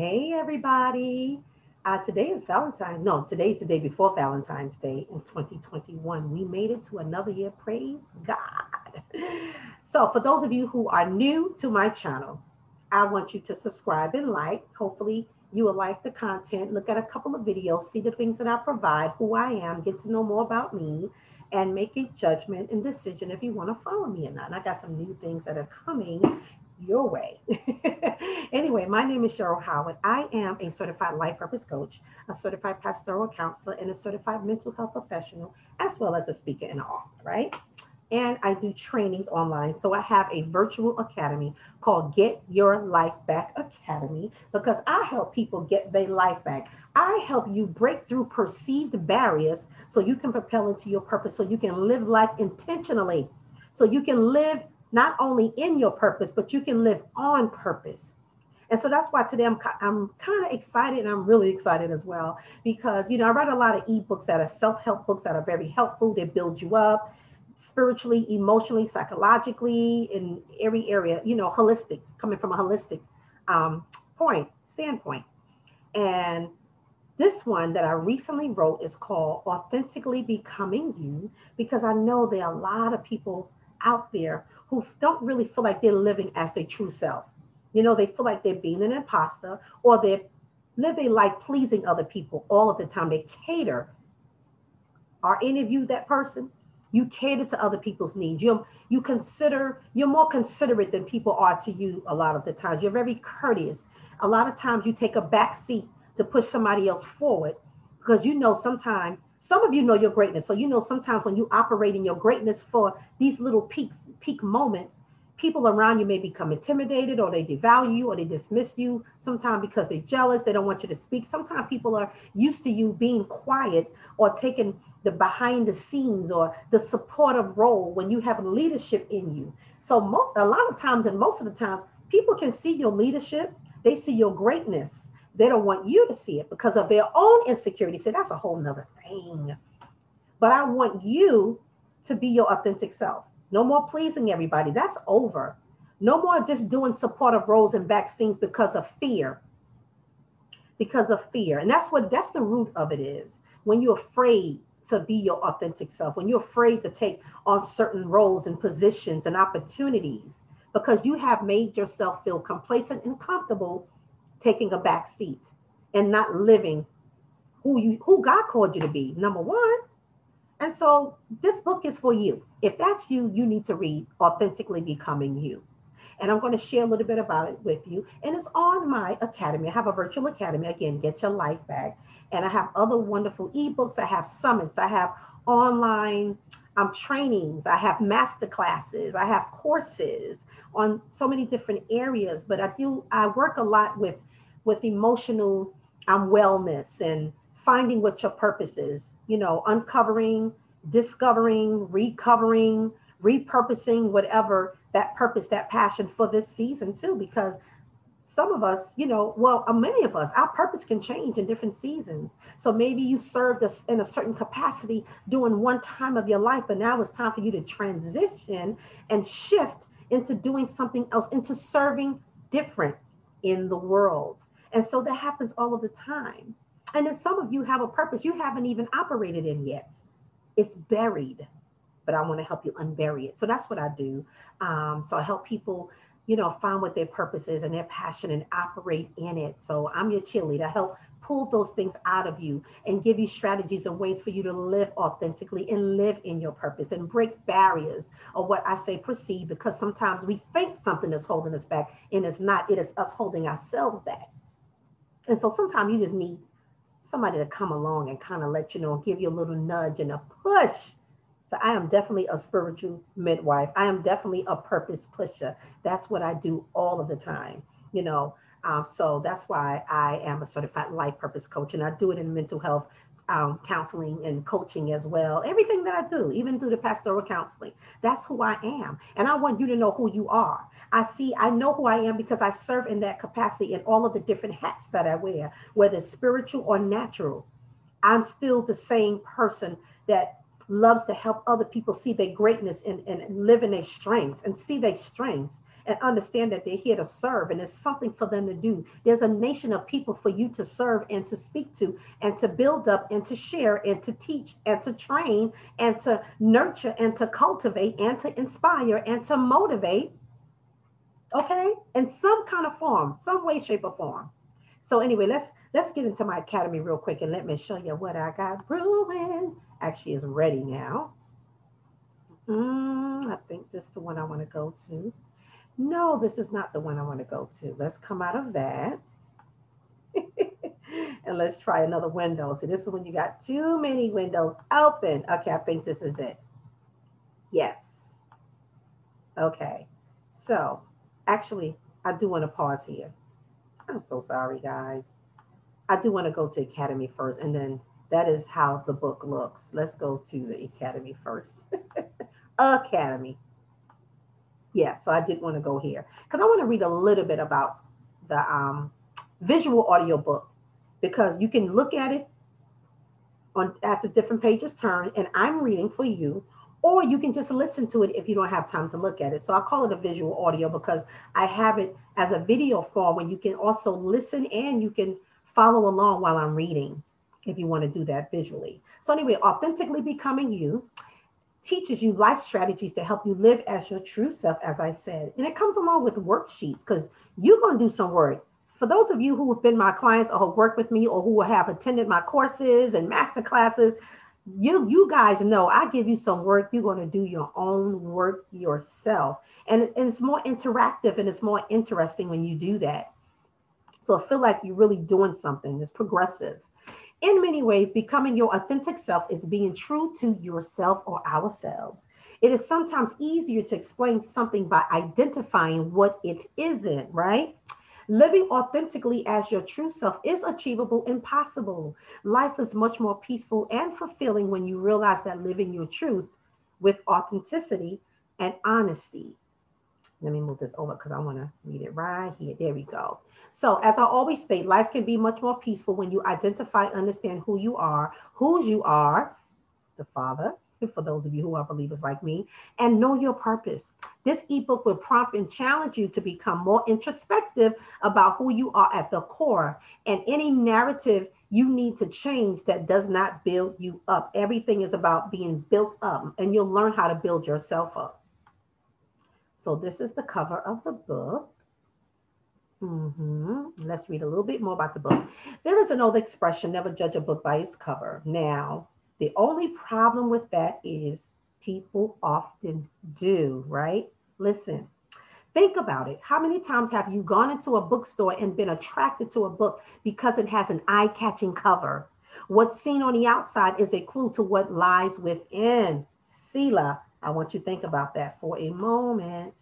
Hey, everybody. Uh, today is Valentine's. No, today's the day before Valentine's Day in 2021. We made it to another year. Praise God. So, for those of you who are new to my channel, I want you to subscribe and like. Hopefully, you will like the content, look at a couple of videos, see the things that I provide, who I am, get to know more about me, and make a judgment and decision if you want to follow me or not. And I got some new things that are coming your way. anyway, my name is Cheryl Howard. I am a certified life purpose coach, a certified pastoral counselor, and a certified mental health professional, as well as a speaker and author, right? And I do trainings online. So I have a virtual academy called Get Your Life Back Academy because I help people get their life back. I help you break through perceived barriers so you can propel into your purpose, so you can live life intentionally, so you can live not only in your purpose, but you can live on purpose. And so that's why today I'm, I'm kind of excited and I'm really excited as well because, you know, I write a lot of ebooks that are self help books that are very helpful, they build you up spiritually, emotionally, psychologically, in every area, you know, holistic, coming from a holistic um, point, standpoint. And this one that I recently wrote is called Authentically Becoming You because I know there are a lot of people out there who don't really feel like they're living as their true self. You know, they feel like they're being an imposter or they're living like pleasing other people all of the time. They cater. Are any of you that person? You cater to other people's needs. You you consider you're more considerate than people are to you a lot of the times. You're very courteous. A lot of times you take a back seat to push somebody else forward because you know sometimes some of you know your greatness. So you know sometimes when you operate in your greatness for these little peaks, peak moments, people around you may become intimidated or they devalue you or they dismiss you sometimes because they're jealous they don't want you to speak. Sometimes people are used to you being quiet or taking the behind the scenes or the supportive role when you have leadership in you. So most a lot of times and most of the times people can see your leadership. They see your greatness they don't want you to see it because of their own insecurity. So that's a whole nother thing. But I want you to be your authentic self. No more pleasing everybody. That's over. No more just doing supportive roles and back scenes because of fear. Because of fear. And that's what that's the root of it is. When you're afraid to be your authentic self, when you're afraid to take on certain roles and positions and opportunities, because you have made yourself feel complacent and comfortable taking a back seat and not living who you who God called you to be, number one. And so this book is for you. If that's you, you need to read Authentically Becoming You. And I'm going to share a little bit about it with you. And it's on my academy. I have a virtual academy. Again, get your life back. And I have other wonderful ebooks. I have summits. I have online um, trainings. I have master classes. I have courses on so many different areas. But I do, I work a lot with with emotional um, wellness and finding what your purpose is, you know, uncovering, discovering, recovering, repurposing whatever that purpose, that passion for this season too, because some of us, you know, well, uh, many of us, our purpose can change in different seasons. So maybe you served us in a certain capacity during one time of your life, but now it's time for you to transition and shift into doing something else, into serving different in the world. And so that happens all of the time. And then some of you have a purpose you haven't even operated in yet. It's buried, but I want to help you unbury it. So that's what I do. Um, so I help people, you know, find what their purpose is and their passion and operate in it. So I'm your cheerleader. I help pull those things out of you and give you strategies and ways for you to live authentically and live in your purpose and break barriers or what I say perceive because sometimes we think something is holding us back and it's not. It is us holding ourselves back. And so sometimes you just need somebody to come along and kind of let you know, give you a little nudge and a push. So I am definitely a spiritual midwife. I am definitely a purpose pusher. That's what I do all of the time, you know. Um, so that's why I am a certified life purpose coach, and I do it in mental health um, counseling and coaching as well. Everything that I do, even through the pastoral counseling, that's who I am. And I want you to know who you are. I see, I know who I am because I serve in that capacity in all of the different hats that I wear, whether spiritual or natural. I'm still the same person that loves to help other people see their greatness and, and live in their strengths and see their strengths and understand that they're here to serve and there's something for them to do. There's a nation of people for you to serve and to speak to and to build up and to share and to teach and to train and to nurture and to cultivate and to inspire and to motivate. Okay? In some kind of form, some way, shape, or form. So anyway, let's let's get into my academy real quick and let me show you what I got brewing. Actually, is ready now. Mm, I think this is the one I want to go to. No, this is not the one I want to go to. Let's come out of that. and let's try another window. So this is when you got too many windows open. Okay, I think this is it. Yes. Okay. So actually, I do want to pause here. I'm so sorry, guys. I do want to go to Academy first, and then that is how the book looks. Let's go to the Academy first. Academy. Yeah, so I did want to go here because I want to read a little bit about the um, visual audio book because you can look at it on as the different pages turn, and I'm reading for you or you can just listen to it if you don't have time to look at it. So I call it a visual audio because I have it as a video form where you can also listen and you can follow along while I'm reading if you want to do that visually. So anyway, authentically becoming you teaches you life strategies to help you live as your true self, as I said. And it comes along with worksheets because you're going to do some work. For those of you who have been my clients or who work with me or who have attended my courses and master classes, you you guys know I give you some work. You're going to do your own work yourself, and, and it's more interactive and it's more interesting when you do that. So I feel like you're really doing something. It's progressive. In many ways, becoming your authentic self is being true to yourself or ourselves. It is sometimes easier to explain something by identifying what it isn't, right? Living authentically as your true self is achievable and possible. Life is much more peaceful and fulfilling when you realize that living your truth with authenticity and honesty. Let me move this over because I want to read it right here. There we go. So, as I always state, life can be much more peaceful when you identify, understand who you are, whose you are, the Father, for those of you who are believers like me, and know your purpose. This ebook will prompt and challenge you to become more introspective about who you are at the core and any narrative you need to change that does not build you up. Everything is about being built up, and you'll learn how to build yourself up. So, this is the cover of the book. Mm-hmm. Let's read a little bit more about the book. There is an old expression never judge a book by its cover. Now, the only problem with that is people often do, right? Listen, think about it. How many times have you gone into a bookstore and been attracted to a book because it has an eye catching cover? What's seen on the outside is a clue to what lies within. Selah, I want you to think about that for a moment.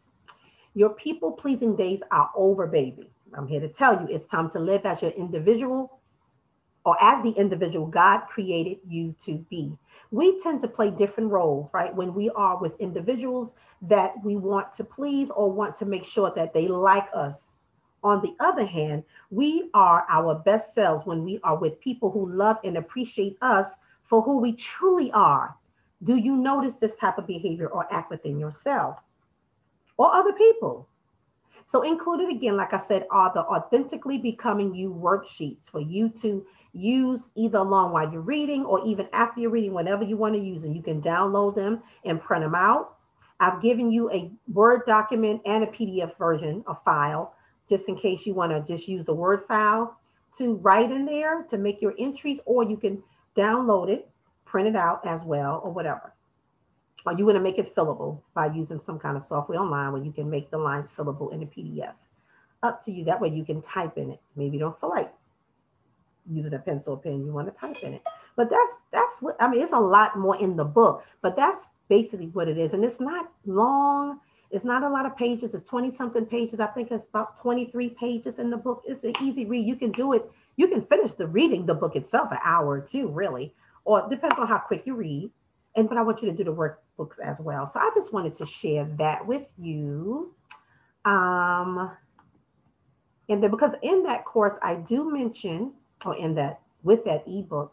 Your people pleasing days are over, baby. I'm here to tell you it's time to live as your individual or as the individual God created you to be. We tend to play different roles, right? When we are with individuals that we want to please or want to make sure that they like us. On the other hand, we are our best selves when we are with people who love and appreciate us for who we truly are. Do you notice this type of behavior or act within yourself or other people? So, included again, like I said, are the authentically becoming you worksheets for you to use either along while you're reading or even after you're reading, whenever you want to use them. You can download them and print them out. I've given you a Word document and a PDF version, a file, just in case you want to just use the Word file to write in there to make your entries, or you can download it, print it out as well, or whatever. Or you want to make it fillable by using some kind of software online where you can make the lines fillable in a PDF. Up to you. That way you can type in it. Maybe you don't feel like using a pencil or pen, you want to type in it. But that's that's what I mean, it's a lot more in the book, but that's basically what it is. And it's not long, it's not a lot of pages, it's 20 something pages. I think it's about 23 pages in the book. It's an easy read. You can do it, you can finish the reading the book itself an hour or two, really, or it depends on how quick you read. And but I want you to do the workbooks as well. So I just wanted to share that with you. Um, and then because in that course, I do mention or in that with that ebook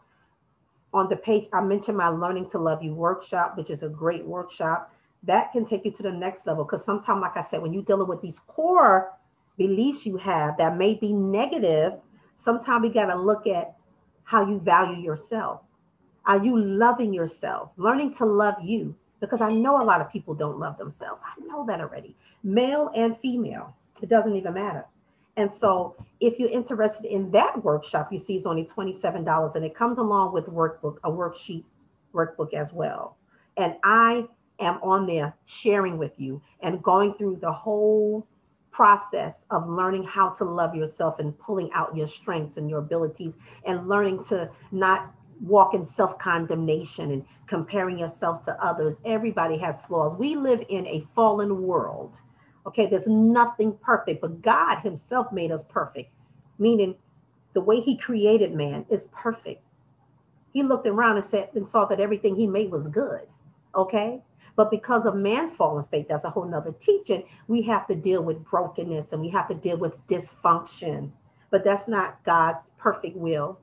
on the page i mentioned my learning to love you workshop which is a great workshop that can take you to the next level. Because sometimes, like I said, when you're dealing with these core beliefs you have that may be negative, sometimes we got to look at how you value yourself. Are you loving yourself? Learning to love you. Because I know a lot of people don't love themselves. I know that already. Male and female, it doesn't even matter. And so if you're interested in that workshop, you see it's only $27 and it comes along with workbook, a worksheet workbook as well. And I am on there sharing with you and going through the whole process of learning how to love yourself and pulling out your strengths and your abilities and learning to not walk in self condemnation and comparing yourself to others. Everybody has flaws. We live in a fallen world. Okay, there's nothing perfect, but God Himself made us perfect, meaning the way He created man is perfect. He looked around and said and saw that everything He made was good. Okay, but because of man's fallen state, that's a whole nother teaching. We have to deal with brokenness and we have to deal with dysfunction. But that's not God's perfect will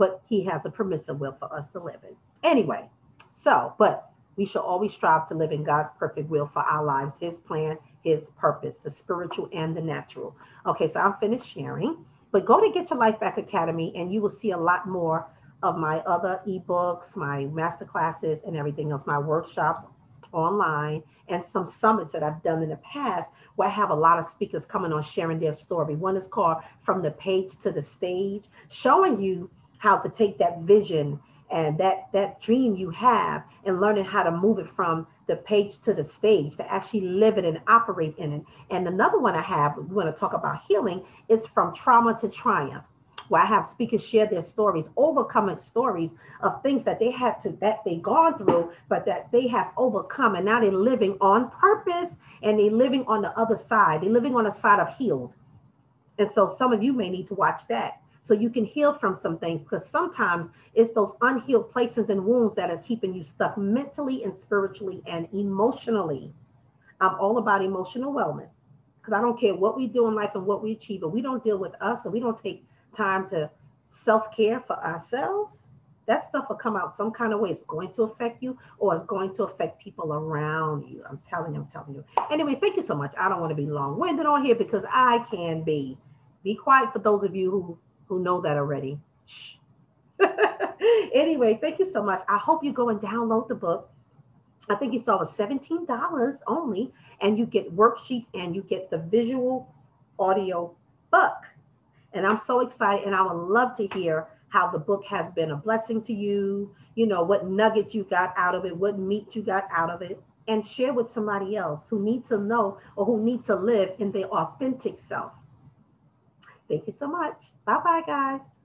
but he has a permissive will for us to live in. Anyway, so, but we shall always strive to live in God's perfect will for our lives, his plan, his purpose, the spiritual and the natural. Okay, so I'm finished sharing, but go to Get Your Life Back Academy and you will see a lot more of my other ebooks, my master classes, and everything else, my workshops online, and some summits that I've done in the past where I have a lot of speakers coming on sharing their story. One is called From the Page to the Stage, showing you how to take that vision and that that dream you have and learning how to move it from the page to the stage to actually live it and operate in it. And another one i have we want to talk about healing is from trauma to triumph where i have speakers share their stories overcoming stories of things that they had to that they gone through but that they have overcome and now they're living on purpose and they're living on the other side. They're living on the side of healed and so some of you may need to watch that so you can heal from some things because sometimes it's those unhealed places and wounds that are keeping you stuck mentally and spiritually and emotionally. I'm all about emotional wellness because I don't care what we do in life and what we achieve, but we don't deal with us and we don't take time to self care for ourselves. That stuff will come out some kind of way. It's going to affect you or it's going to affect people around you. I'm telling you, I'm telling you. Anyway, thank you so much. I don't want to be long winded on here because I can be. Be quiet for those of you who who know that already. anyway, thank you so much. I hope you go and download the book. I think you saw it was $17 only, and you get worksheets and you get the visual audio book. And I'm so excited, and I would love to hear how the book has been a blessing to you, you know, what nuggets you got out of it, what meat you got out of it, and share with somebody else who needs to know or who needs to live in their authentic self. Thank you so much. Bye bye, guys.